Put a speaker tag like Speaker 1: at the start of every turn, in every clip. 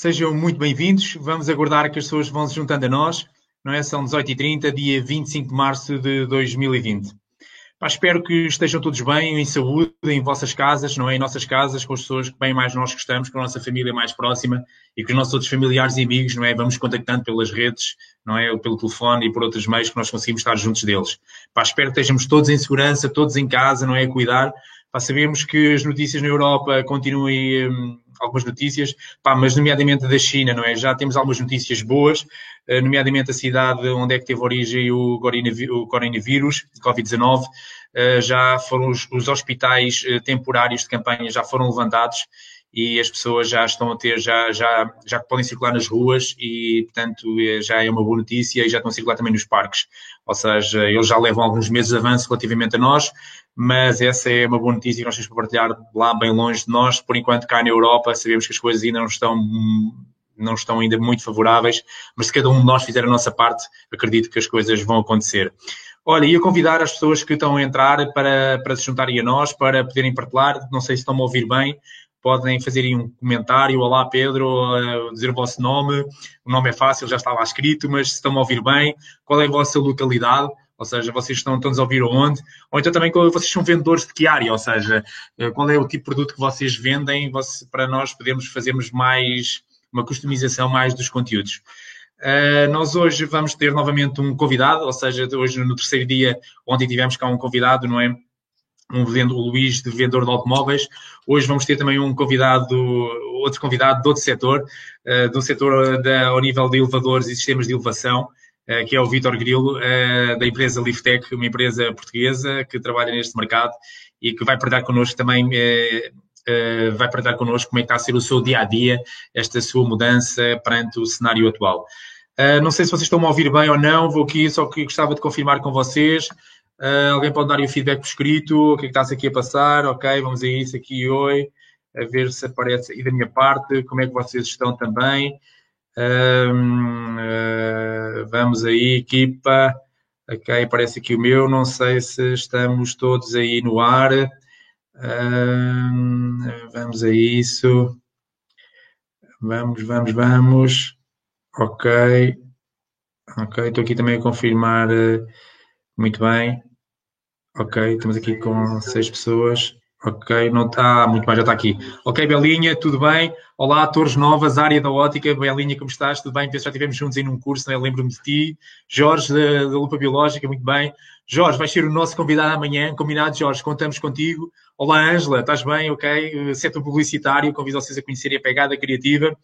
Speaker 1: Sejam muito bem-vindos. Vamos aguardar que as pessoas vão se juntando a nós. Não é? São 18h30, dia 25 de março de 2020. Pá, espero que estejam todos bem, em saúde, em vossas casas, não é? Em nossas casas, com as pessoas que bem mais nós gostamos, com a nossa família mais próxima e com os nossos outros familiares e amigos, não é? Vamos contactando pelas redes, não é? Ou pelo telefone e por outros meios que nós conseguimos estar juntos deles. Pá, espero que estejamos todos em segurança, todos em casa, não é? A cuidar. Pá, sabemos que as notícias na Europa continuem, hum, algumas notícias, pá, mas nomeadamente da China, não é? Já temos algumas notícias boas, eh, nomeadamente a cidade onde é que teve origem o coronavírus, Covid-19, eh, já foram os, os hospitais eh, temporários de campanha já foram levantados e as pessoas já estão a ter, já, já, já podem circular nas ruas e, portanto, já é uma boa notícia e já estão a circular também nos parques. Ou seja, eles já levam alguns meses de avanço relativamente a nós, mas essa é uma boa notícia que nós temos para partilhar lá bem longe de nós. Por enquanto, cá na Europa, sabemos que as coisas ainda não estão não estão ainda muito favoráveis, mas se cada um de nós fizer a nossa parte, acredito que as coisas vão acontecer. Olha, ia convidar as pessoas que estão a entrar para, para se juntarem a nós, para poderem partilhar, não sei se estão a ouvir bem, podem fazer aí um comentário, olá Pedro, dizer o vosso nome, o nome é fácil, já está lá escrito, mas se estão a ouvir bem, qual é a vossa localidade, ou seja, vocês estão, estão a ouvir onde, ou então também vocês são vendedores de que área, ou seja, eh, qual é o tipo de produto que vocês vendem? Para nós podermos fazermos mais, uma customização mais dos conteúdos. Uh, nós hoje vamos ter novamente um convidado, ou seja, hoje no terceiro dia, ontem tivemos cá um convidado, não é? Um vendo, o Luís, de vendedor de automóveis. Hoje vamos ter também um convidado, outro convidado de outro setor, uh, do setor da, ao nível de elevadores e sistemas de elevação, uh, que é o Vitor Grilo, da empresa Liftech, uma empresa portuguesa que trabalha neste mercado e que vai partilhar connosco também Uh, vai partilhar connosco como é que está a ser o seu dia a dia, esta sua mudança perante o cenário atual. Uh, não sei se vocês estão a ouvir bem ou não, vou aqui só que gostava de confirmar com vocês. Uh, alguém pode dar o feedback por escrito, o que é que está-se aqui a passar? Ok, vamos a isso aqui hoje, a ver se aparece aí da minha parte, como é que vocês estão também. Uh, vamos aí, equipa. Ok, aparece aqui o meu, não sei se estamos todos aí no ar. vamos a isso. Vamos, vamos, vamos. Ok. Ok, estou aqui também a confirmar. Eh, muito bem. Ok, estamos aqui com seis pessoas. Ok, não está. Ah, muito bem, já está aqui. Ok, Belinha, tudo bem? Olá, Torres Novas, área da ótica. Belinha, como estás? Tudo bem? Penso já estivemos juntos em um curso, né? lembro-me de ti. Jorge, da, da Lupa Biológica, muito bem. Jorge, vais ser o nosso convidado amanhã. Combinado, Jorge, contamos contigo. Olá, Ângela, estás bem? Ok. Setor publicitário, convido vocês a conhecerem a pegada criativa.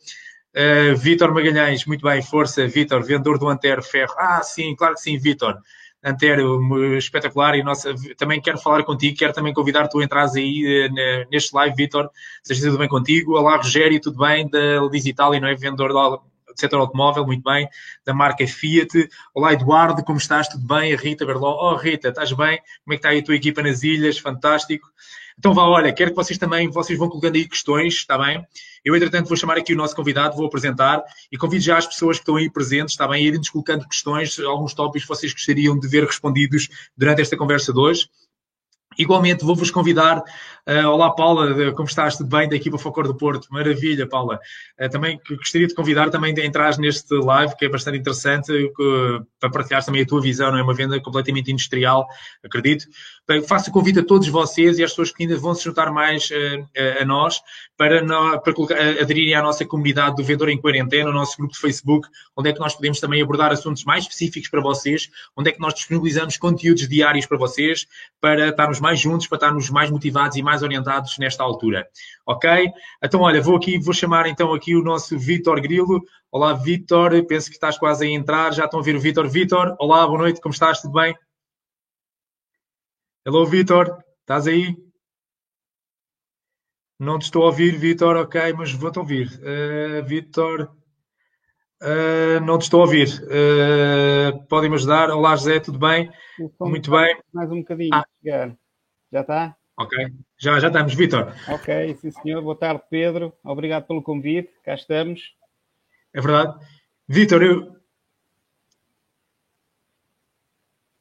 Speaker 1: Uh, Vítor Magalhães, muito bem, força, Vítor, vendedor do Antero Ferro. Ah, sim, claro que sim, Vítor. Antero, espetacular, e nossa, também quero falar contigo, quero também convidar tu a entrares aí uh, neste live, Vítor, seja tudo bem contigo. Olá, Rogério, tudo bem? Da Digital e não é vendedor do setor automóvel, muito bem, da marca Fiat. Olá, Eduardo, como estás? Tudo bem? A Rita Berló. Oh, Rita, estás bem? Como é que está aí a tua equipa nas ilhas? Fantástico. Então vá, olha, quero que vocês também, vocês vão colocando aí questões, está bem? Eu, entretanto, vou chamar aqui o nosso convidado, vou apresentar e convido já as pessoas que estão aí presentes, está bem? Irem-nos colocando questões, alguns tópicos que vocês gostariam de ver respondidos durante esta conversa de hoje. Igualmente, vou-vos convidar. Uh, olá, Paula, como estás? Tudo bem? Da equipa Focor do Porto. Maravilha, Paula. Uh, também gostaria de convidar também de entrar neste live, que é bastante interessante, uh, para partilhar também a tua visão, não é uma venda completamente industrial, acredito. Bem, faço o convite a todos vocês e às pessoas que ainda vão se juntar mais a nós para, no, para aderirem à nossa comunidade do Vendedor em Quarentena, o nosso grupo de Facebook, onde é que nós podemos também abordar assuntos mais específicos para vocês, onde é que nós disponibilizamos conteúdos diários para vocês, para estarmos mais juntos, para estarmos mais motivados e mais orientados nesta altura. Ok? Então, olha, vou aqui, vou chamar então aqui o nosso Vitor Grilo. Olá, Vitor, penso que estás quase a entrar, já estão a ver o Vitor. Vitor, olá, boa noite, como estás? Tudo bem? Hello, Vitor, estás aí? Não te estou a ouvir, Vitor, ok, mas vou-te ouvir. Uh, Vitor, uh, não te estou a ouvir. Uh, Podem-me ajudar? Olá, José, tudo bem? Muito bem.
Speaker 2: Mais um bocadinho, ah. Já está?
Speaker 1: Ok, já, já estamos, Vitor.
Speaker 2: Ok, sim senhor. Boa tarde, Pedro. Obrigado pelo convite. Cá estamos.
Speaker 1: É verdade. Vitor, eu.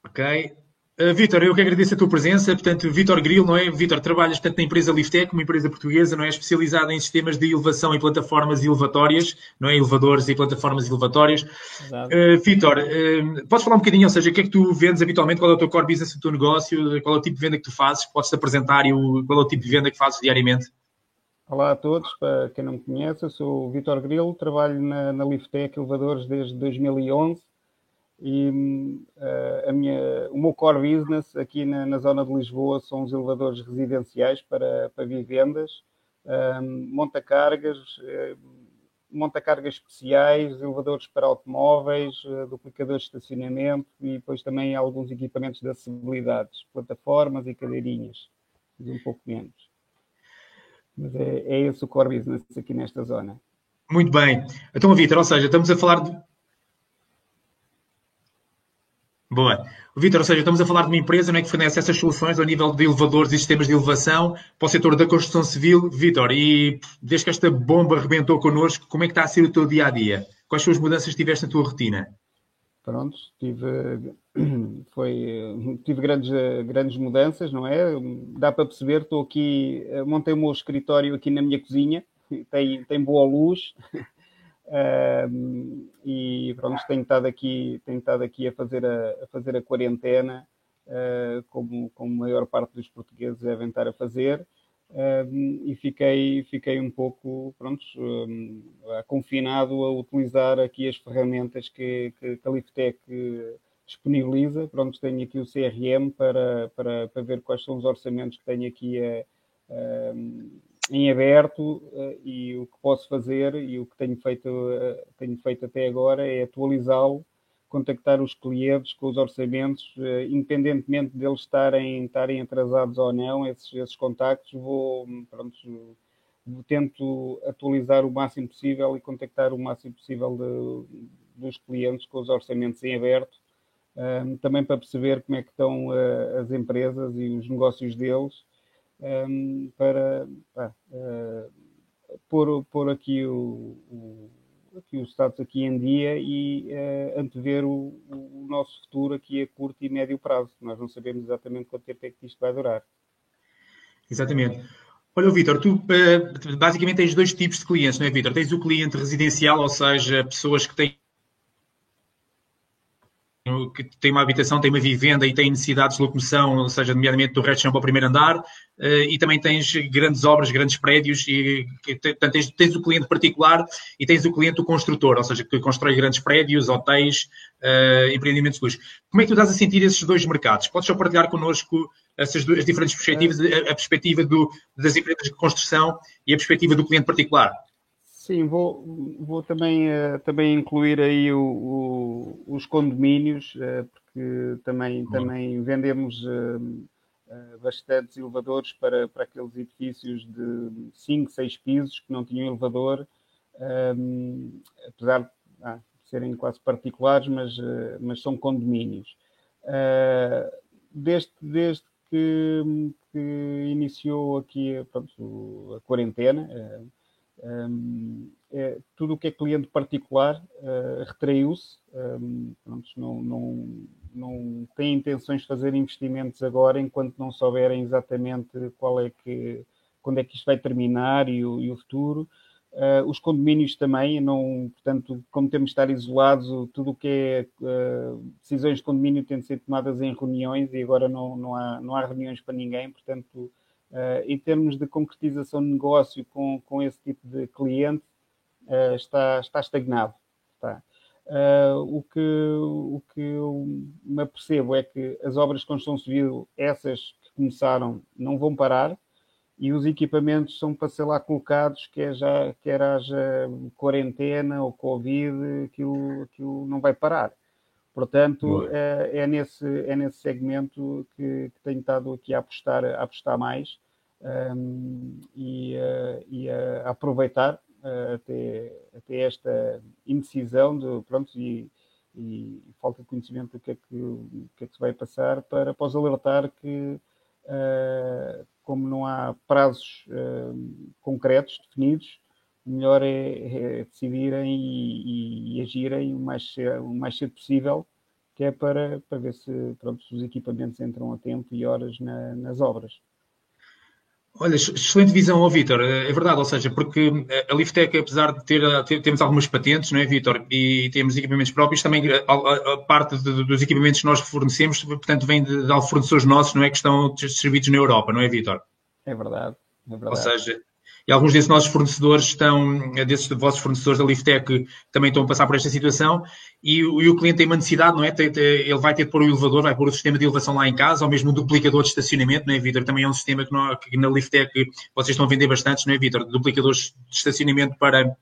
Speaker 1: Ok. Uh, Vítor, eu que agradeço a tua presença. Portanto, Vítor Grilo, não é? Vítor, trabalhas portanto, na empresa Liftec, uma empresa portuguesa, não é? Especializada em sistemas de elevação e plataformas elevatórias, não é? Elevadores e plataformas elevatórias. Uh, Vítor, uh, podes falar um bocadinho, ou seja, o que é que tu vendes habitualmente? Qual é o teu core business, o teu negócio? Qual é o tipo de venda que tu fazes? Podes-te apresentar e o, qual é o tipo de venda que fazes diariamente?
Speaker 2: Olá a todos, para quem não me conhece, eu sou o Vítor Grilo, trabalho na, na Liftec Elevadores desde 2011 e uh, a minha, o meu core business aqui na, na, zona de Lisboa são os elevadores residenciais para, para vivendas, um, monta-cargas, uh, monta-cargas especiais, elevadores para automóveis, uh, duplicadores de estacionamento e depois também alguns equipamentos de acessibilidade, plataformas e cadeirinhas, e um pouco menos. Mas é, é esse o core business aqui nesta zona.
Speaker 1: Muito bem. Então, Vitor, ou seja, estamos a falar de Boa. Vitor, ou seja, estamos a falar de uma empresa não é, que fornece essas soluções ao nível de elevadores e sistemas de elevação para o setor da construção civil. Vitor, e desde que esta bomba arrebentou connosco, como é que está a ser o teu dia a dia? Quais são as mudanças que tiveste na tua rotina?
Speaker 2: Pronto, tive, foi, tive grandes, grandes mudanças, não é? Dá para perceber, estou aqui, montei o meu escritório aqui na minha cozinha, tem, tem boa luz, Uh, e pronto, tenho estado aqui, tenho estado aqui a, fazer a, a fazer a quarentena, uh, como, como a maior parte dos portugueses devem estar a fazer, uh, e fiquei, fiquei um pouco pronto, confinado a utilizar aqui as ferramentas que, que a Liftec disponibiliza. Pronto, tenho aqui o CRM para, para, para ver quais são os orçamentos que tenho aqui a, a em aberto uh, e o que posso fazer e o que tenho feito, uh, tenho feito até agora é atualizá-lo, contactar os clientes com os orçamentos, uh, independentemente deles estarem, estarem atrasados ou não, esses, esses contactos, vou, pronto, tento atualizar o máximo possível e contactar o máximo possível de, dos clientes com os orçamentos em aberto, também para perceber como é que estão as empresas e os negócios deles, um, para uh, pôr, pôr aqui o, o, aqui o status aqui em dia e uh, antever o, o, nosso futuro aqui a curto e médio prazo. Nós não sabemos exatamente quanto tempo é que isto vai durar.
Speaker 1: Exatamente. Olha, Vitor, tu basicamente tens dois tipos de clientes, não é, Vitor? Tens o cliente residencial, ou seja, pessoas que têm que tem uma habitação, tem uma vivenda e tem necessidades de locomoção, ou seja, nomeadamente do resto chão para o primeiro andar, eh, e também tens grandes obras, grandes prédios, e portanto, tens, tens, o cliente particular e tens o cliente o construtor, ou seja, que constrói grandes prédios, hotéis, uh, empreendimentos de luz. Como é que tu estás a sentir esses dois mercados? Podes só partilhar connosco essas duas diferentes perspectivas, a, a perspectiva do, das empresas de construção e a perspectiva do cliente particular?
Speaker 2: Sim, vou, vou também, uh, também incluir aí o, o, os condomínios, uh, porque também, também vendemos uh, bastantes elevadores para, para aqueles edifícios de 5, 6 pisos que não tinham elevador, um, apesar ah, de serem quase particulares, mas, mas são condomínios. desde, desde que, que iniciou aqui pronto, a quarentena, um, é, tudo o que é cliente particular uh, retraiu-se, um, não, não, não tem intenções de fazer investimentos agora enquanto não souberem exatamente qual é que, quando é que isto vai terminar e o, e o futuro. Uh, os condomínios também, não, portanto, como temos de estar isolados, tudo o que é uh, decisões de condomínio têm de ser tomadas em reuniões e agora não, não, há, não há reuniões para ninguém, portanto, em termos de concretização de negócio com, com esse tipo de cliente, uh, está, está estagnado. Está. Uh, o, que, o que eu me apercebo é que as obras de construção civil, essas que começaram, não vão parar e os equipamentos são para ser lá colocados, quer, já, quer haja quarentena ou Covid, aquilo, aquilo não vai parar. Portanto, é, é, nesse, é nesse segmento que, que tenho estado aqui a apostar, a apostar mais um, e, uh, e a aproveitar uh, até, até esta indecisão de, pronto, e, e, falta de conhecimento do que é que, que, é que se vai passar para, após alertar que, uh, como não há prazos concretos, definidos, melhor é, é decidirem e, e, e, agirem o mais, cedo, o mais cedo possível que é para, para ver se, pronto, se os equipamentos entram a tempo e horas na, nas obras.
Speaker 1: Olha, excelente visão, oh, Vitor. É verdade, ou seja, porque a Liftec, apesar de ter, ter temos algumas patentes, não é, Vitor, e temos equipamentos próprios, também a, a, parte dos equipamentos que nós fornecemos, portanto, vem de, de fornecedores nossos, não é, que estão distribuídos na Europa, não é, Vitor?
Speaker 2: É verdade, é verdade.
Speaker 1: Ou seja, e alguns desses nossos fornecedores estão, desses vossos fornecedores da Liftec também estão a passar por esta situação e, e o cliente tem uma necessidade, não é? Ele vai ter de pôr o elevador, vai pôr o sistema de elevação lá em casa, ou mesmo um duplicador de estacionamento, não é, Vitor? Também é um sistema que, não, que na Liftec vocês estão a vender bastante, não é, Vitor? Duplicadores de estacionamento para.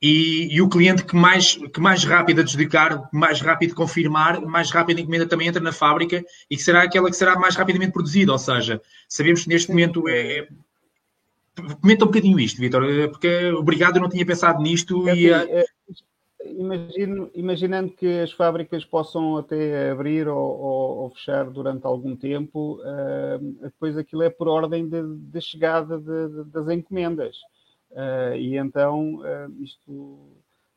Speaker 1: E, e, o cliente que mais, que mais rápido adjudicar, mais rápido confirmar, mais rápido a encomenda também entra na fábrica e que será aquela que será mais rapidamente produzida. Ou seja, sabemos que neste momento é, Comenta um bocadinho isto, Vitor, eh, porque obrigado, eu não tinha pensado nisto. É, e, é,
Speaker 2: imagino, imaginando que as fábricas possam até abrir ou, ou, ou fechar durante algum tempo, uh, depois aquilo é por ordem de, de chegada de, de, das encomendas. Uh, e então uh, isto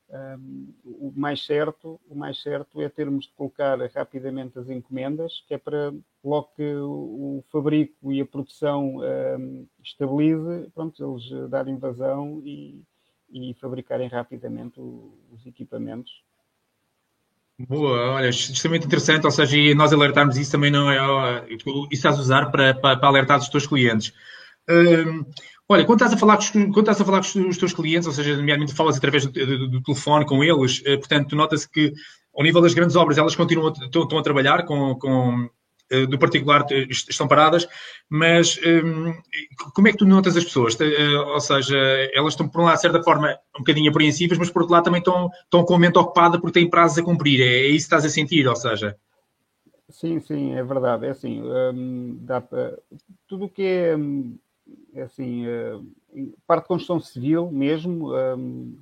Speaker 2: um, o mais certo, o mais certo é termos de colocar rapidamente as encomendas, que é para logo que o, fabrico e a produção um, estabilize, pronto, eles darem vazão e, e fabricarem rapidamente o, os equipamentos.
Speaker 1: Boa, olha, extremamente interessante, ou seja, nós alertarmos isso também não é. Isso estás a usar para, para, para alertar os teus clientes. Olha, quando estás a falar com, quando estás a falar com os teus clientes, ou seja, nomeadamente falas através do, do, do telefone com eles, eh, portanto, nota-se que ao nível das grandes obras, elas continuam estão, a trabalhar com, com eh, do particular estão paradas, mas como é que tu notas as pessoas? Eh, ou seja, elas estão, por um lado, de certa forma, um bocadinho apreensivas, mas por outro lado também estão, estão com a mente ocupada porque têm prazos a cumprir. É, é isso que estás a sentir, ou seja?
Speaker 2: Sim, sim, é verdade. É assim, dá para, tudo o que é assim, eh, parte de construção civil mesmo, ehm,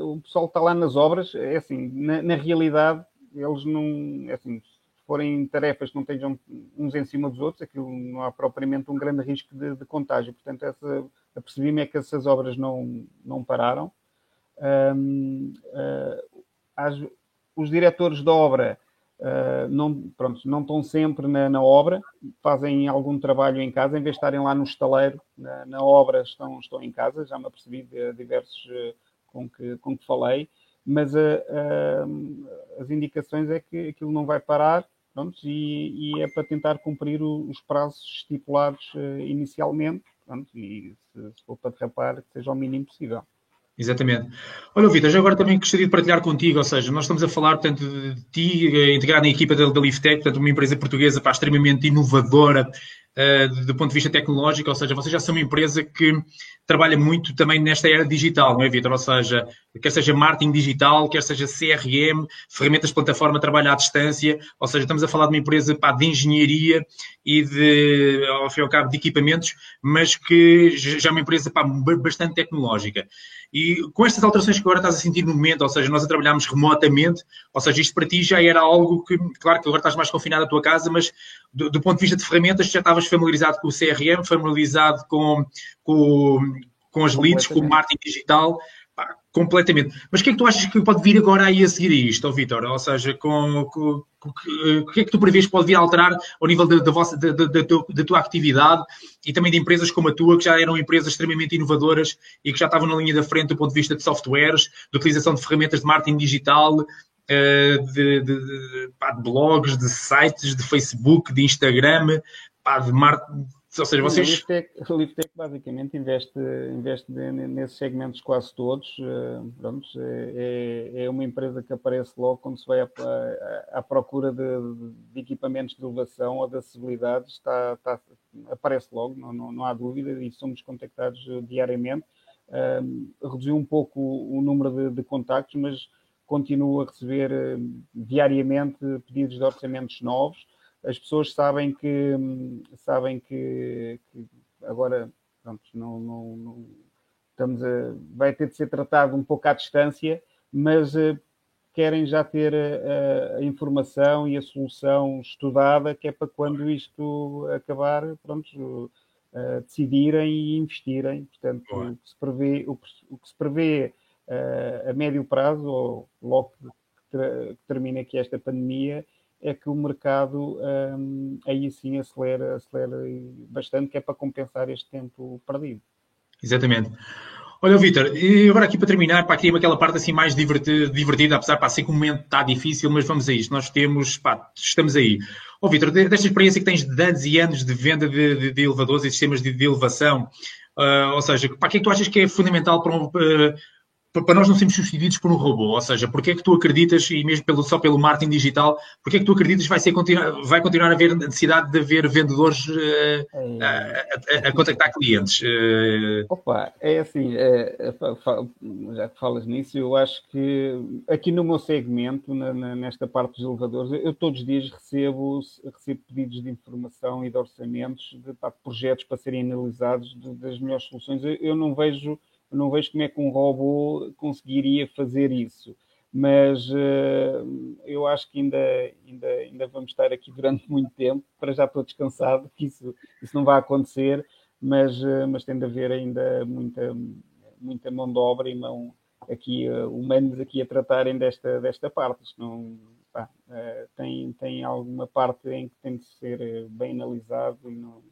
Speaker 2: o pessoal está lá nas obras, é assim, na, na realidade, eles não, é assim, se forem tarefas que não estejam uns em cima dos outros, aquilo não há propriamente um grande risco de, de contágio. Portanto, essa, apercebi-me é que essas obras não, não pararam. Um, uh, as, os diretores da obra Uh, não, pronto, não estão sempre na, na, obra, fazem algum trabalho em casa, em vez de estarem lá no estaleiro, na, na obra, estão, estão em casa, já me apercebi de diversos uh, com, que, com que falei, mas uh, as indicações é que aquilo não vai parar, pronto, e, e é para tentar cumprir o, os prazos estipulados inicialmente, pronto, e se, se for para derrapar, que seja o mínimo possível.
Speaker 1: Exatamente. Olha, Vitor, já agora também gostaria de partilhar contigo, ou seja, nós estamos a falar, portanto, de ti, eh, integrado na equipa da, da Liftec, portanto, uma empresa portuguesa para extremamente inovadora, uh, do ponto de vista tecnológico, ou seja, vocês já são uma empresa que trabalha muito também nesta era digital, não é, Vitor? Ou seja, quer seja marketing digital, quer seja CRM, ferramentas de plataforma trabalho à distância, ou seja, estamos a falar de uma empresa pá, de engenharia e de, ao fim e ao cabo, de equipamentos, mas que já é uma empresa pá, bastante tecnológica. E com estas alterações que agora estás a sentir no momento, ou seja, nós a trabalharmos remotamente, ou seja, isto para ti já era algo que, claro que agora estás mais confinado à tua casa, mas do, do ponto de vista de ferramentas, já estavas familiarizado com o CRM, familiarizado com, com, com as leads, com o marketing digital, completamente. Mas o que é que tu achas que pode vir agora aí a seguir a isto, oh, Vitor? Ou seja, com, com, com, o que é que tu prevês que pode vir a alterar ao nível da, vossa, da, tua, da tua atividade e também de empresas como a tua, que já eram empresas extremamente inovadoras e que já estavam na linha da frente do ponto de vista de softwares, de utilização de ferramentas de marketing digital, eh, de, de, de, de, blogs, de sites, de Facebook, de Instagram, de marketing ou seja, vocês...
Speaker 2: O Liftec, basicamente investe, investe nesses segmentos quase todos. Eh, pronto, é, é, é uma empresa que aparece logo quando se vai à, à procura de, de, equipamentos de elevação ou de acessibilidade. Está, está, aparece logo, não, não, não, há dúvida, e somos contactados diariamente. Um, reduziu um pouco o, o número de, de, contactos, mas continuo a receber diariamente pedidos de orçamentos novos as pessoas sabem que sabem que, que agora pronto, não, não, não, estamos a, vai ter de ser tratado um pouco à distância, mas uh, querem já ter a, a, informação e a solução estudada, que é para quando isto acabar, pronto, uh, decidirem e investirem. Portanto, o que se prevê, o que, o que se prevê uh, a médio prazo, ou logo que termine aqui esta pandemia, é que o mercado um, aí sim acelera, acelera bastante, que é para compensar este tempo perdido.
Speaker 1: Exatamente. Olha, Vitor, agora aqui para terminar, para aqui aquela parte assim mais divertida, apesar de ser que o momento está difícil, mas vamos a isto. Nós temos, pá, estamos aí. Ó, Vitor, desta experiência que tens de anos e anos de venda de, de, de elevadores e sistemas de, de elevação, uh, ou seja, para que é que tu achas que é fundamental para, um, uh, para nós não sermos substituídos por um robô, ou seja, porque é que tu acreditas, e mesmo pelo, só pelo marketing digital, porque é que tu acreditas que vai, ser, vai continuar a haver necessidade de haver vendedores uh, a, a, a, contactar clientes? Uh...
Speaker 2: Opa, é assim, é, já que falas nisso, eu acho que aqui no meu segmento, na, na, nesta parte dos elevadores, eu todos os dias recebo, recebo pedidos de informação e de orçamentos de, de projetos para serem analisados de, das melhores soluções. eu, eu não vejo eu não vejo como é que um robô conseguiria fazer isso. Mas uh, eu acho que ainda, ainda, ainda vamos estar aqui durante muito tempo. Para já estou descansado que isso, isso não vai acontecer, mas, uh, mas tem de haver ainda muita, muita mão de obra e mão aqui, uh, humanos aqui a tratarem desta, desta parte. Senão, pá, tem, tem alguma parte em que tem de ser bem analisado e não,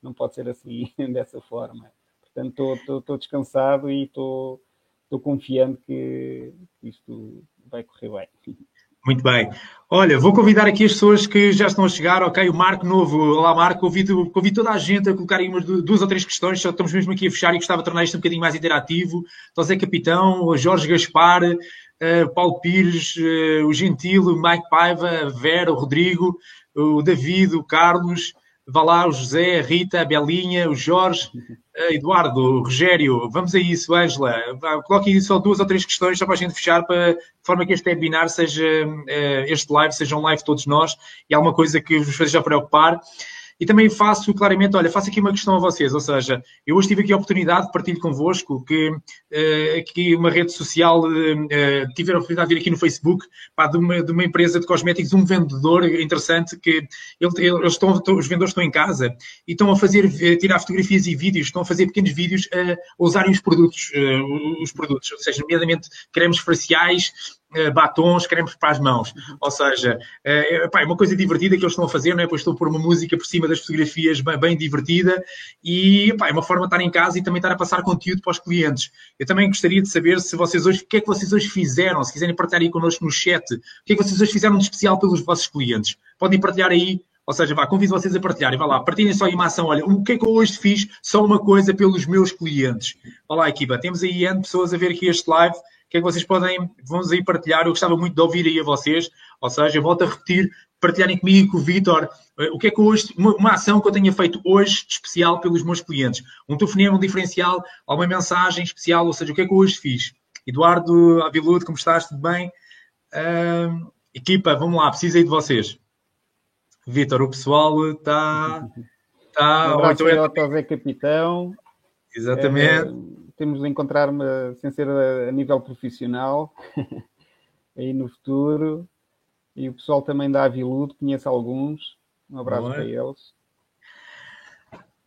Speaker 2: não pode ser assim dessa forma. Portanto, estou descansado e estou confiante que isto vai correr bem.
Speaker 1: Muito bem. Olha, vou convidar aqui as pessoas que já estão a chegar, ok? O Marco Novo, olá Marco, convido, convido toda a gente a colocar aí umas duas ou três questões, só estamos mesmo aqui a fechar e gostava de tornar isto um bocadinho mais interativo. Zé Capitão, Jorge Gaspar, uh, Paulo Pires, uh, o Gentil, o Mike Paiva, Vera, o Rodrigo, o David, o Carlos, vá lá, o José, a Rita, a Belinha, o Jorge, Eduardo, o Rogério, vamos a isso, Ângela. Coloquem só duas ou três questões só para a gente fechar, para, de forma que este webinar seja, eh, este live seja um live todos nós e alguma coisa que vos esteja a preocupar. E também faço claramente, olha, faço aqui uma questão a vocês, ou seja, eu hoje tive aqui a oportunidade de partilhar convosco que uh, aqui uma rede social, uh, a oportunidade de vir aqui no Facebook, pá, de, uma, de uma empresa de cosméticos, um vendedor interessante que ele, eles estão, os vendedores estão em casa e estão a fazer, a tirar fotografias e vídeos, estão a fazer pequenos vídeos a, usarem os produtos, uh, os produtos, ou seja, nomeadamente cremes faciais, batons, cremes para as mãos. Uhum. Ou seja, uh, é uma coisa divertida que eles estão a fazer, não é? Pois estão a pôr uma música por cima das fotografias bem, bem divertida e é uma forma de estar em casa e também estar a passar conteúdo para os clientes. Eu também gostaria de saber se vocês hoje, o que é que vocês hoje fizeram, se quiserem partilhar aí connosco no chat, o que é que vocês hoje fizeram de especial pelos vossos clientes. Podem partilhar aí ou seja, vá, convido vocês a partilharem. Vá lá, partilhem só aí uma ação. Olha, o que é que eu hoje fiz? Só uma coisa pelos meus clientes. Vá lá, equipa. Temos aí N pessoas a ver aqui este live que é que vocês podem, vamos aí partilhar. Eu gostava muito de ouvir aí a vocês, ou seja, volto a repetir, partilharem comigo e com o Vitor eh, o que é que hoje, uma, uma, ação que eu tenha feito hoje de especial pelos meus clientes. Um telefonema, um diferencial, ou uma mensagem especial, ou seja, o que é que eu hoje fiz. Eduardo Aviludo, como estás? Tudo bem? Uh, equipa, vamos lá, preciso aí de vocês. Vitor, o pessoal está.
Speaker 2: Está. Um abraço então, é... Capitão.
Speaker 1: Exatamente.
Speaker 2: É, temos de encontrar-me sem ser a, a nível profissional aí no futuro. E o pessoal também da Aviludo, conheço alguns. Um abraço Boa. para eles.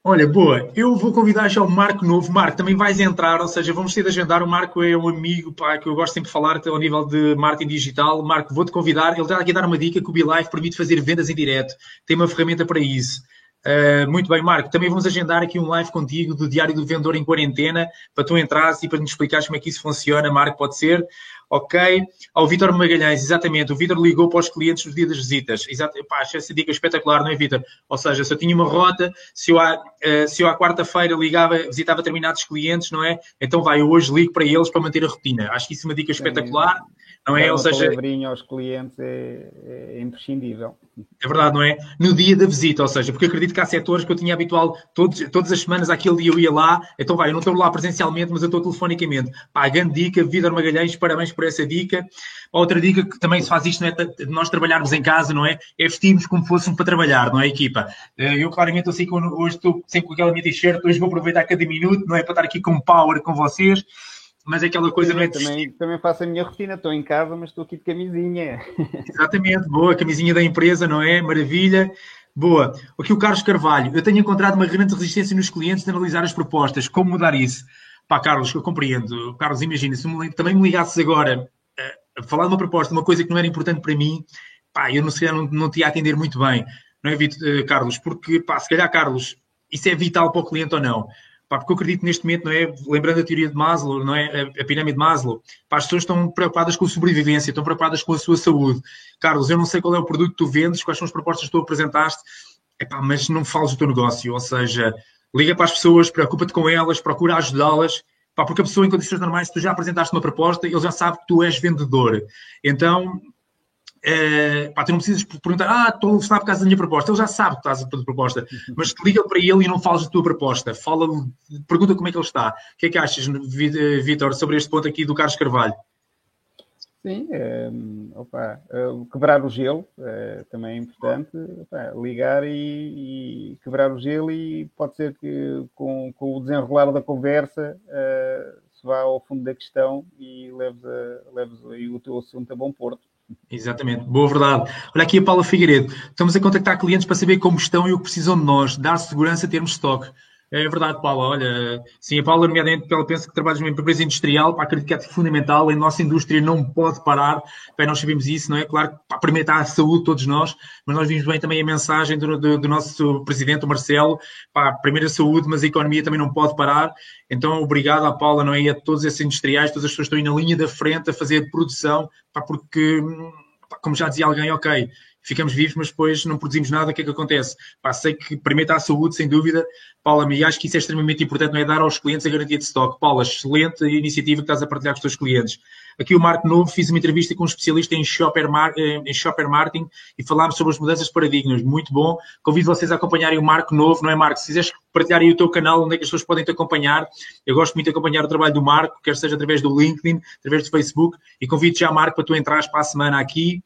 Speaker 1: Olha, boa. Eu vou convidar já o Marco Novo. Marco, também vais entrar, ou seja, vamos ter de agendar. O Marco é um amigo pá, que eu gosto sempre de falar ao nível de marketing digital. Marco, vou-te convidar. Ele está aqui a dar uma dica que o BeLive permite fazer vendas em direto. Tem uma ferramenta para isso. Uh, muito bem, Marco. Também vamos agendar aqui um live contigo do Diário do Vendedor em Quarentena para tu entrares e para nos explicares como é que isso funciona, Marco, pode ser. Ok. Ao Vítor Magalhães, exatamente. O Vítor ligou para os clientes nos dias das visitas. Exato. Pá, achei essa dica espetacular, não é, Vítor? Ou seja, se eu tinha uma rota, se eu à, uh, se eu à quarta-feira ligava, visitava determinados clientes, não é? Então vai, eu hoje ligo para eles para manter a rotina. Acho que isso é uma dica espetacular. Não é?
Speaker 2: Ou seja, aos clientes é, é, imprescindível.
Speaker 1: É verdade, não é? No dia da visita, ou seja, porque acredito que há setores que eu tinha habitual, todos, todas as semanas, aquele dia eu ia lá, então vai, eu não estou lá presencialmente, mas eu estou telefonicamente. Pá, grande dica, Vidor Magalhães, parabéns por essa dica. Outra dica que também se faz isto, não é de nós trabalharmos em casa, não é? É vestirmos como fôssemos para trabalhar, não é, equipa? Eh, eu claramente eu sei que hoje estou sempre com aquela minha t-shirt, hoje vou aproveitar cada minuto, não é? Para estar aqui com power com vocês mas é aquela coisa
Speaker 2: não é também, também faço a minha rotina, estou em casa, mas estou aqui de camisinha.
Speaker 1: Exatamente, boa, camisinha da empresa, não é? Maravilha. Boa. Aqui o Carlos Carvalho. Eu tenho encontrado uma grande resistência nos clientes de analisar as propostas. Como mudar isso? Pá, Carlos, eu compreendo. Carlos, imagina, se também me ligasses agora falar de uma proposta, uma coisa que não era importante para mim, pá, eu não sei, não, não te ia atender muito bem, não é, Vitor, Carlos? Porque, pá, se calhar, Carlos, isso é vital para o cliente ou não? Pá, porque eu acredito neste momento, não é? Lembrando a teoria de Maslow, não é? A, a pirâmide de Maslow, pá, as pessoas estão preocupadas com a sobrevivência, estão preocupadas com a sua saúde. Carlos, eu não sei qual é o produto que tu vendes, quais são as propostas que tu apresentaste, mas não fales do teu negócio, ou seja, liga para as pessoas, preocupa-te com elas, procura ajudá-las, porque a pessoa em condições normais, se tu já apresentaste uma proposta, ele já sabe que tu és vendedor. Então, é, pá, tu não precisas perguntar, ah, estou a telefonar por causa da minha proposta. Ele já sabe que estás a fazer proposta, uhum. mas liga para ele e não falas da tua proposta. Fala, pergunta como é que ele está. O que é que achas, Vitor, sobre este ponto aqui do Carlos Carvalho?
Speaker 2: Sim, é, opa, é, quebrar o gelo é, também é importante. Opa, ligar e, e, quebrar o gelo, e pode ser que com, com o desenrolar da conversa é, se vá ao fundo da questão e leves, a, leves aí o teu assunto a bom porto.
Speaker 1: Exatamente, boa verdade. Olha aqui a Paula Figueiredo. Estamos a contactar clientes para saber como estão e o que precisam de nós, dar segurança, termos estoque. É verdade, Paula. Olha, sim, a Paula, nomeadamente, ela pensa que trabalhas numa empresa industrial, para acreditar que é fundamental. A nossa indústria não pode parar. Bem, nós sabemos isso, não é? Claro, para primeiro está a saúde, todos nós, mas nós vimos bem também a mensagem do, do, do nosso presidente, o Marcelo, para primeiro a saúde, mas a economia também não pode parar. Então, obrigado à Paula, não é? E a todos esses industriais, todas as pessoas que estão aí na linha da frente a fazer produção, pá, porque, pá, como já dizia alguém, ok ficamos vivos, mas depois não produzimos nada, o que é que acontece? Pá, sei que está a saúde, sem dúvida. Paula, e acho que isso é extremamente importante, não é dar aos clientes a garantia de stock. Paula, excelente iniciativa que estás a partilhar com os teus clientes. Aqui o Marco Novo, fiz uma entrevista com um especialista em shopper, em shopper marketing e falámos sobre as mudanças de paradigmas. Muito bom. Convido vocês a acompanharem o Marco Novo, não é, Marco? Se quiseres partilhar aí o teu canal, onde é que as pessoas podem te acompanhar. Eu gosto muito de acompanhar o trabalho do Marco, quer seja através do LinkedIn, através do Facebook, e convido já, Marco, para tu entrares para a semana aqui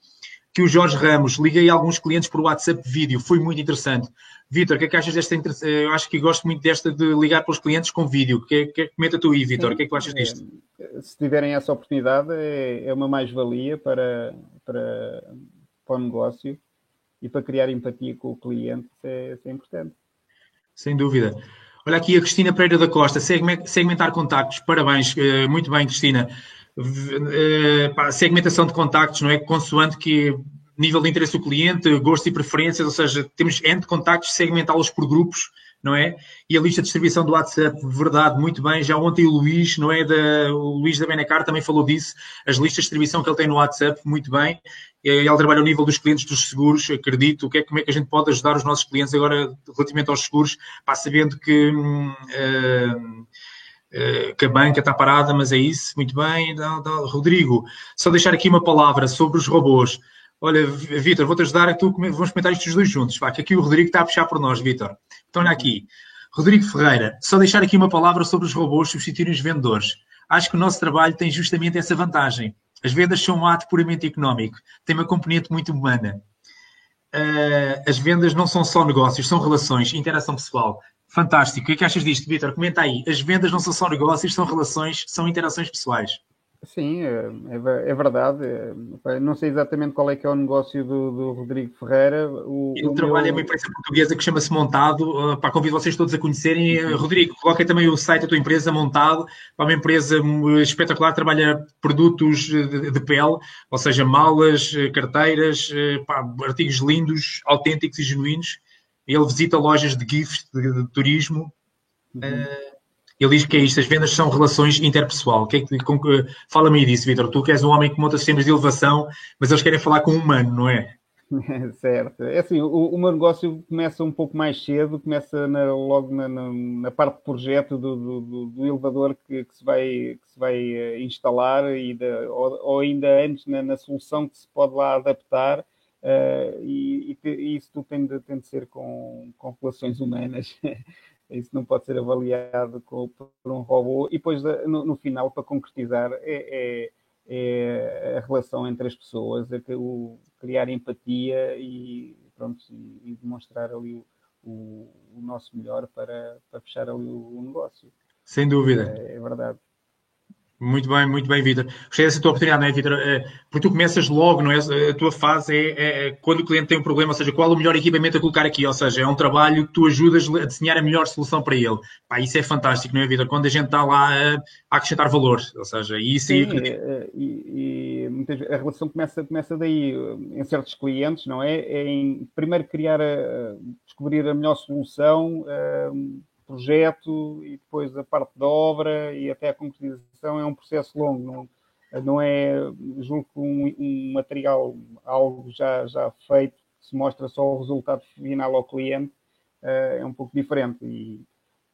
Speaker 1: que o Jorge Ramos, liguei a alguns clientes por WhatsApp vídeo, foi muito interessante. Vitor, o que é que achas desta? Eu acho que gosto muito desta de ligar para os clientes com vídeo. Que, que, comenta tu aí, Vitor, o que é que tu achas disto?
Speaker 2: É, se tiverem essa oportunidade, é, é uma mais-valia para, para, para o negócio e para criar empatia com o cliente, isso é, isso é importante.
Speaker 1: Sem dúvida. Olha aqui a Cristina Pereira da Costa, segmentar contactos. Parabéns, eh, muito bem, Cristina. Eh, segmentação de contactos, não é? Consoante que nível de interesse do cliente, gostos e preferências, ou seja, temos entre contactos, segmentá-los por grupos, não é? E a lista de distribuição do WhatsApp, verdade, muito bem. Já ontem o Luís, não é? Da, o Luís da Benacar também falou disso, as listas de distribuição que ele tem no WhatsApp, muito bem. Ele trabalha ao nível dos clientes dos seguros, acredito. O que é, como é que a gente pode ajudar os nossos clientes agora relativamente aos seguros, pá, sabendo que. Hum, uh, que a banca está parada, mas é isso, muito bem. Rodrigo, só deixar aqui uma palavra sobre os robôs. Olha, Vitor, vou-te ajudar, tu, vamos comentar isto os dois juntos. Vá, que aqui o Rodrigo está a puxar por nós, Vitor. Então, olha aqui. Rodrigo Ferreira, só deixar aqui uma palavra sobre os robôs substituírem os vendedores. Acho que o nosso trabalho tem justamente essa vantagem. As vendas são um ato puramente económico, tem uma componente muito humana. Uh, as vendas não são só negócios, são relações, interação pessoal. Fantástico. O que é que achas disto, Vitor? Comenta aí. As vendas não são só negócios, são relações, são interações pessoais.
Speaker 2: Sim, é, é, é verdade. É, não sei exatamente qual é que é o negócio do, do Rodrigo Ferreira. O,
Speaker 1: Ele o trabalha meu... uma empresa portuguesa que chama-se Montado. Uh, para convido vocês todos a conhecerem. Uh, Rodrigo, coloca também o site da tua empresa, Montado. É uma empresa espetacular, trabalha produtos de, de pele, ou seja, malas, carteiras, uh, pá, artigos lindos, autênticos e genuínos ele visita lojas de gifs, de, de turismo. Uhum. Uh, ele diz que é isto, as vendas são relações interpessoal. Que é que, fala-me disso, Vitor. Tu que és um homem que monta sistemas de elevação, mas eles querem falar com um humano, não é?
Speaker 2: certo. É assim, o, o, meu negócio começa um pouco mais cedo, começa na, logo na, na, na, parte de projeto do, do, do elevador que, que, se vai, que se vai eh, instalar e ou, ou, ainda antes na, na, solução que se pode lá adaptar Uh, e, e, e, isso tudo tem de, tem de ser com, com relações humanas. isso não pode ser avaliado com, por um robô. E depois, no, no final, para concretizar, é, é, é, a relação entre as pessoas, é que o, criar empatia e, pronto, e, e demonstrar ali o, o, o, nosso melhor para, para fechar ali o, o negócio.
Speaker 1: Sem dúvida.
Speaker 2: É, é verdade.
Speaker 1: Muito bem, muito bem, Vitor. Gostei dessa tua oportunidade, não é, Vitor? Eh, porque tu começas logo, não é? A tua fase é, é, é, quando o cliente tem um problema, ou seja, qual o melhor equipamento a colocar aqui, ou seja, é um trabalho que tu ajudas a desenhar a melhor solução para ele. Pá, isso é fantástico, não é, Vitor? Quando a gente está lá a, a acrescentar valor, ou seja, isso
Speaker 2: Sim, aí... Eh, e, e a relação começa, começa daí, em certos clientes, não é? é em primeiro criar, a, descobrir a melhor solução, projeto e depois a parte da obra e até a concretização é um processo longo. Não, não é, julgo que um, um, material, algo já, já feito, se mostra só o resultado final ao cliente, uh, é um pouco diferente. E,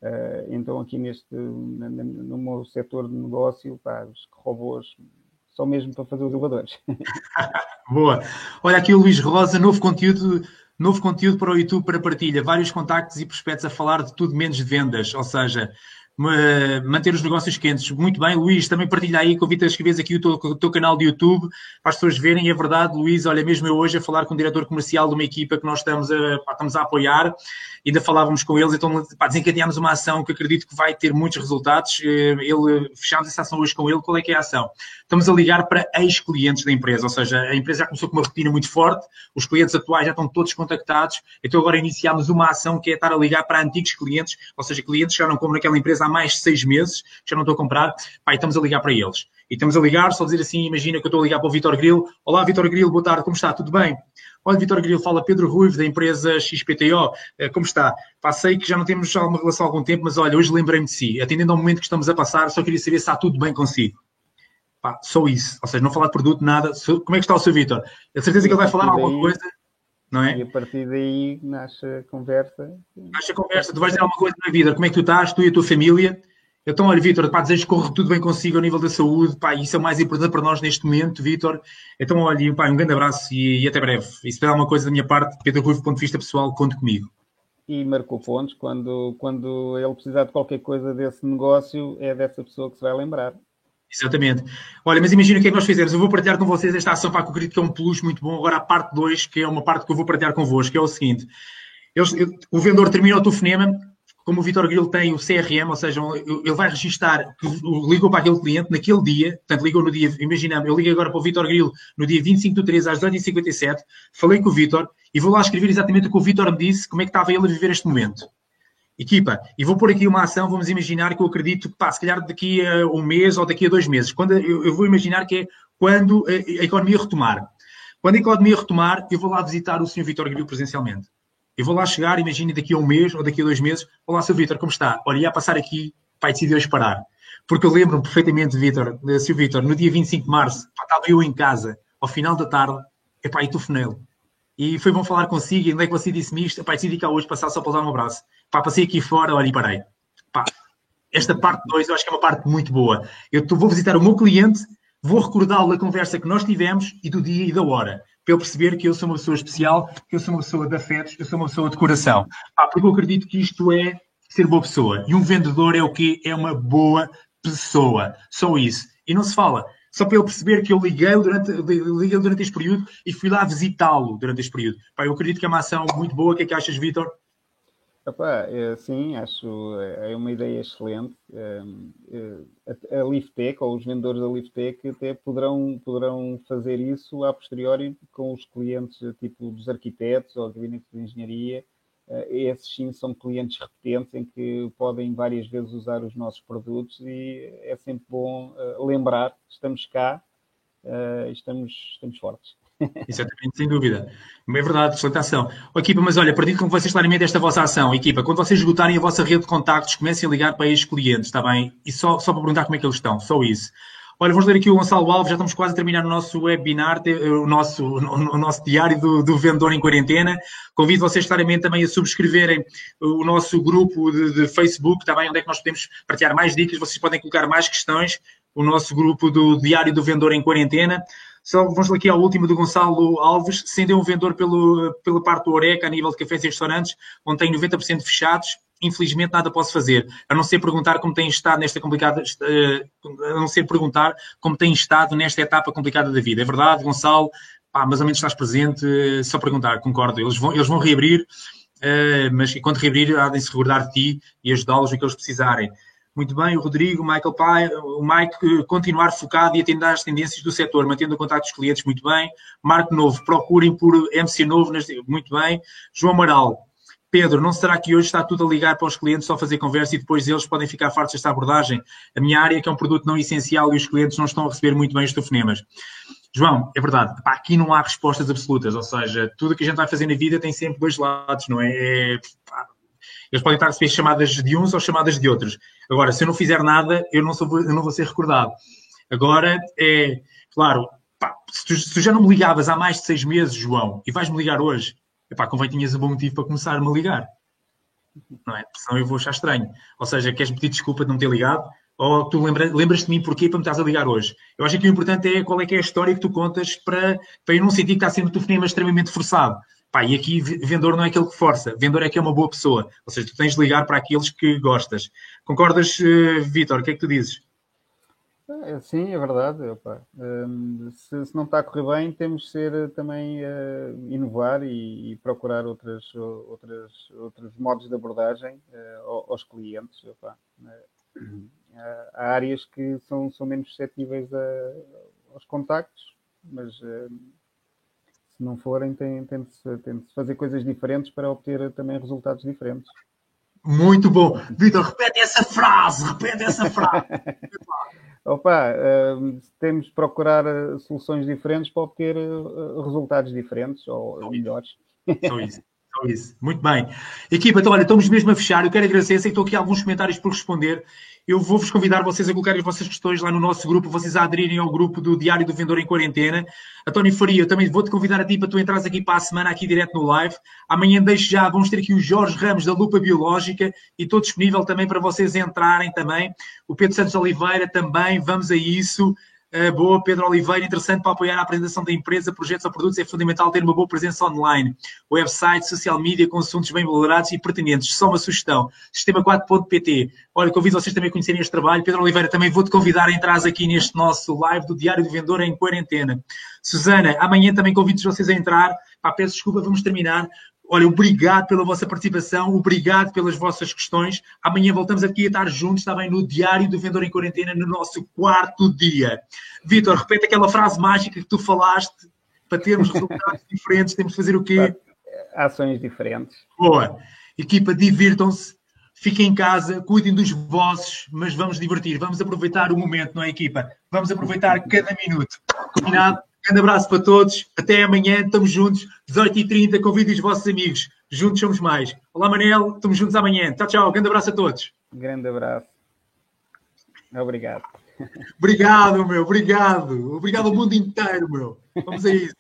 Speaker 2: uh, então, aqui neste, no, meu setor de negócio, pá, os robôs só mesmo para fazer os elevadores.
Speaker 1: Boa. Olha aqui o Luís Rosa, novo conteúdo Novo conteúdo para o YouTube para partilha, vários contactos e prospectos a falar de tudo menos de vendas, ou seja, manter os negócios quentes. Muito bem, Luís, também partilha aí, convido a escreveres aqui o teu, o teu, canal de YouTube para as pessoas verem. É verdade, Luís, olha, mesmo eu hoje a falar com o diretor comercial de uma equipa que nós estamos a, pá, estamos a apoiar, ainda falávamos com eles, então pá, desencadeámos uma ação que acredito que vai ter muitos resultados. Eh, ele, fechámos essa ação hoje com ele. Qual é que é a ação? Estamos a ligar para ex-clientes da empresa, ou seja, a empresa já começou com uma rotina muito forte, os clientes atuais já estão todos contactados, então agora iniciámos uma ação que é estar a ligar para antigos clientes, ou seja, clientes que já não compram naquela empresa há mais de seis meses, já não estou a comprar, pá, e estamos a ligar para eles. E estamos a ligar, só dizer assim, imagina que eu estou a ligar para o Vitor Grilo. Olá, Vitor Grilo, boa tarde, como está? Tudo bem? Olha, Vitor Grilo, fala Pedro Ruivo, da empresa XPTO. Eh, como está? Passei que já não temos alguma relação há algum tempo, mas olha, hoje lembrei-me de si. Atendendo ao momento que estamos a passar, só queria saber se está tudo bem consigo. Pá, só isso. Ou seja, não falar de produto, nada. Como é que está o seu Vitor? A certeza que ele vai falar alguma coisa, não é?
Speaker 2: E a partir daí nasce a conversa.
Speaker 1: Nasce a conversa. Tu vais dizer alguma coisa na vida. Como é que tu estás, tu e a tua família? Então, olha, Vitor, pá, desejo que corra tudo bem consigo ao nível da saúde, pá, isso é o mais importante para nós neste momento, Vitor. Então, olha, pá, um grande abraço e, e até breve. E se tiver alguma coisa da minha parte, Pedro Rui, do ponto de vista pessoal, conte comigo.
Speaker 2: E marcou pontos, quando, quando ele precisar de qualquer coisa desse negócio, é dessa pessoa que se vai lembrar.
Speaker 1: Exatamente. Olha, mas imagina o que é que nós fizemos. Eu vou partilhar com vocês esta ação para que eu que é um plus muito bom. Agora a parte 2, que é uma parte que eu vou partilhar convosco, que é o seguinte. Eles, o vendedor termina o telefonema, como o Vitor Grilo tem o CRM, ou seja, ele vai registar que ligou para aquele cliente naquele dia, portanto, ligou no dia, imaginamos, eu liguei agora para o Vitor Grilo no dia 25 de 3 às 2h57, falei com o Vitor e vou lá escrever exatamente o que o Vitor me disse, como é que estava ele a viver este momento. Equipa, e vou pôr aqui uma ação, vamos imaginar que eu acredito que, pá, se calhar daqui a um mês ou daqui a dois meses, quando eu, eu vou imaginar que é quando a, a economia retomar. Quando a economia retomar, eu vou lá visitar o Sr. Vitor Grilo presencialmente. Eu vou lá chegar, imagine daqui a um mês ou daqui a dois meses, olá, Sr. Vitor, como está? Olha, ia passar aqui, pai, decidi hoje parar. Porque eu lembro-me perfeitamente, Vitor, Sr. Vitor, no dia 25 de março, pá, estava eu em casa, ao final da tarde, epá, e telefonei E foi bom falar consigo, e onde é que você disse-me isto? Epá, decidi cá hoje passar só para dar um abraço. Pá, passei aqui fora, olha, e parei. Pá, esta parte 2 eu acho que é uma parte muito boa. Eu vou visitar o meu cliente, vou recordá-lo da conversa que nós tivemos e do dia e da hora para ele perceber que eu sou uma pessoa especial, que eu sou uma pessoa de afetos, que eu sou uma pessoa de coração. Ah, porque eu acredito que isto é ser boa pessoa. E um vendedor é o quê? É uma boa pessoa. Só isso. E não se fala. Só para ele perceber que eu liguei durante, liguei durante este período e fui lá visitá-lo durante este período. Pá, eu acredito que é uma ação muito boa. O que é que achas, Vitor?
Speaker 2: É, sim, acho é, é uma ideia excelente. É, é, a Liftec ou os vendedores da Liftec até poderão, poderão fazer isso a posteriori com os clientes tipo dos arquitetos ou gabinetes de engenharia. Esses sim são clientes repetentes em que podem várias vezes usar os nossos produtos e é sempre bom lembrar: estamos cá, estamos, estamos fortes.
Speaker 1: Exatamente, sem dúvida. É verdade, excelente ação. Oh, equipa, mas olha, perdido com vocês claramente esta vossa ação. Equipa, quando vocês esgotarem a vossa rede de contactos, comecem a ligar para estes clientes, está bem? E só, só para perguntar como é que eles estão, só isso. Olha, vamos ler aqui o Gonçalo Alves, já estamos quase a terminar o nosso webinar, o nosso, o nosso diário do, do vendedor em quarentena. Convido vocês claramente também a subscreverem o nosso grupo de, de Facebook, bem? Onde é que nós podemos partilhar mais dicas, vocês podem colocar mais questões. O nosso grupo do Diário do Vendedor em Quarentena. Só vamos aqui ao último do Gonçalo Alves, sendo um vendedor pelo, pela parte do Oreca, a nível de cafés e restaurantes, onde tem 90% fechados, infelizmente nada posso fazer, a não ser perguntar como tem estado nesta complicada, eh, a não ser perguntar como tem estado nesta etapa complicada da vida. É verdade, Gonçalo, pá, mais ou menos estás presente, eh, só perguntar, concordo, eles vão, eles vão reabrir, eh, mas quando reabrir, há de se recordar de ti e ajudá-los no que eles precisarem. Muito bem, o Rodrigo, o Michael Pai, o Mike continuar focado e atender às tendências do setor, mantendo o contato dos clientes, muito bem. Marco Novo, procurem por MC Novo, muito bem. João Amaral, Pedro, não será que hoje está tudo a ligar para os clientes só fazer conversa e depois eles podem ficar fartos desta abordagem? A minha área, que é um produto não essencial e os clientes não estão a receber muito bem os telefonemas. João, é verdade, aqui não há respostas absolutas, ou seja, tudo o que a gente vai fazer na vida tem sempre dois lados, não é? é eles podem estar a receber chamadas de uns ou chamadas de outros. Agora, se eu não fizer nada, eu não, sou, eu não vou ser recordado. Agora, é claro, pá, se, tu, se, tu, já não me ligavas há mais de seis meses, João, e vais-me ligar hoje, epá, convém tinhas um bom motivo para começar-me a ligar. Não é? Senão eu vou achar estranho. Ou seja, queres pedir desculpa de não ter ligado? Ou tu lembra, lembras de mim porquê para me estás a ligar hoje? Eu acho que o importante é qual é que é a história que tu contas para, para eu não sentir que está sendo o telefonema extremamente forçado. Pá, e aqui vendedor não é aquele que força, vendedor é que é uma boa pessoa. Ou seja, tu tens de ligar para aqueles que gostas. Concordas, uh, Vitor? O que é que tu dizes?
Speaker 2: É, sim, é verdade. Opa. Um, se, se, não está a correr bem, temos de ser eh, também uh, inovar e, e, procurar outras, outras, outros modos de abordagem uh, aos clientes. Opa. Uh, há áreas que são, são menos suscetíveis a, aos contactos, mas se não forem, tem, tem, de se, tem de se fazer coisas diferentes para obter também resultados diferentes.
Speaker 1: Muito bom. Vitor, repete essa frase, repete essa frase.
Speaker 2: Opa, uh, temos de procurar eh, soluções diferentes para obter uh, resultados diferentes ou Só melhores.
Speaker 1: Só isso. Só isso. Muito bem. Equipa, então, olha, estamos mesmo a fechar. Eu quero agradecer. Sei que estou aqui alguns comentários por responder. Eu vou-vos convidar vocês a colocarem as vossas questões lá no nosso grupo, vocês a aderirem ao grupo do Diário do Vendedor em Quarentena. António Faria, eu também vou-te convidar a ti para tu entrares aqui para a semana, aqui direto no live. Amanhã deixo já, vamos ter aqui o Jorge Ramos da Lupa Biológica e estou disponível também para vocês entrarem também. O Pedro Santos Oliveira também, vamos a isso. Uh, boa, Pedro Oliveira, interessante para apoiar a apresentação da empresa, projetos ou produtos, é fundamental ter uma boa presença online. Website, social media, com assuntos bem valorados e pertinentes. Só uma sugestão, sistema4.pt. Olha, convido vocês também a conhecerem este trabalho. Pedro Oliveira, também vou-te convidar a entrar aqui neste nosso live do Diário do Vendedor em quarentena. Susana, amanhã também convido vocês a entrar. Pá, peço desculpa, vamos terminar. Olha, obrigado pela vossa participação, obrigado pelas vossas questões. Amanhã voltamos aqui a estar juntos, está bem, no Diário do Vendedor em Quarentena, no nosso quarto dia. Vitor, repete aquela frase mágica que tu falaste, para termos resultados diferentes, temos de fazer o quê?
Speaker 2: Ações diferentes.
Speaker 1: Boa. Equipa, divirtam-se, fiquem em casa, cuidem dos vossos, mas vamos divertir, vamos aproveitar o momento, não é, equipa? Vamos aproveitar cada minuto. Combinado? Grande abraço para todos. Até amanhã. Estamos juntos. 18h30. Convido os vossos amigos. Juntos somos mais. Olá, Manel. Estamos juntos amanhã. Tchau, tchau. Grande abraço a todos.
Speaker 2: Grande abraço. Obrigado.
Speaker 1: Obrigado, meu. Obrigado. Obrigado ao mundo inteiro, meu. Vamos a isso.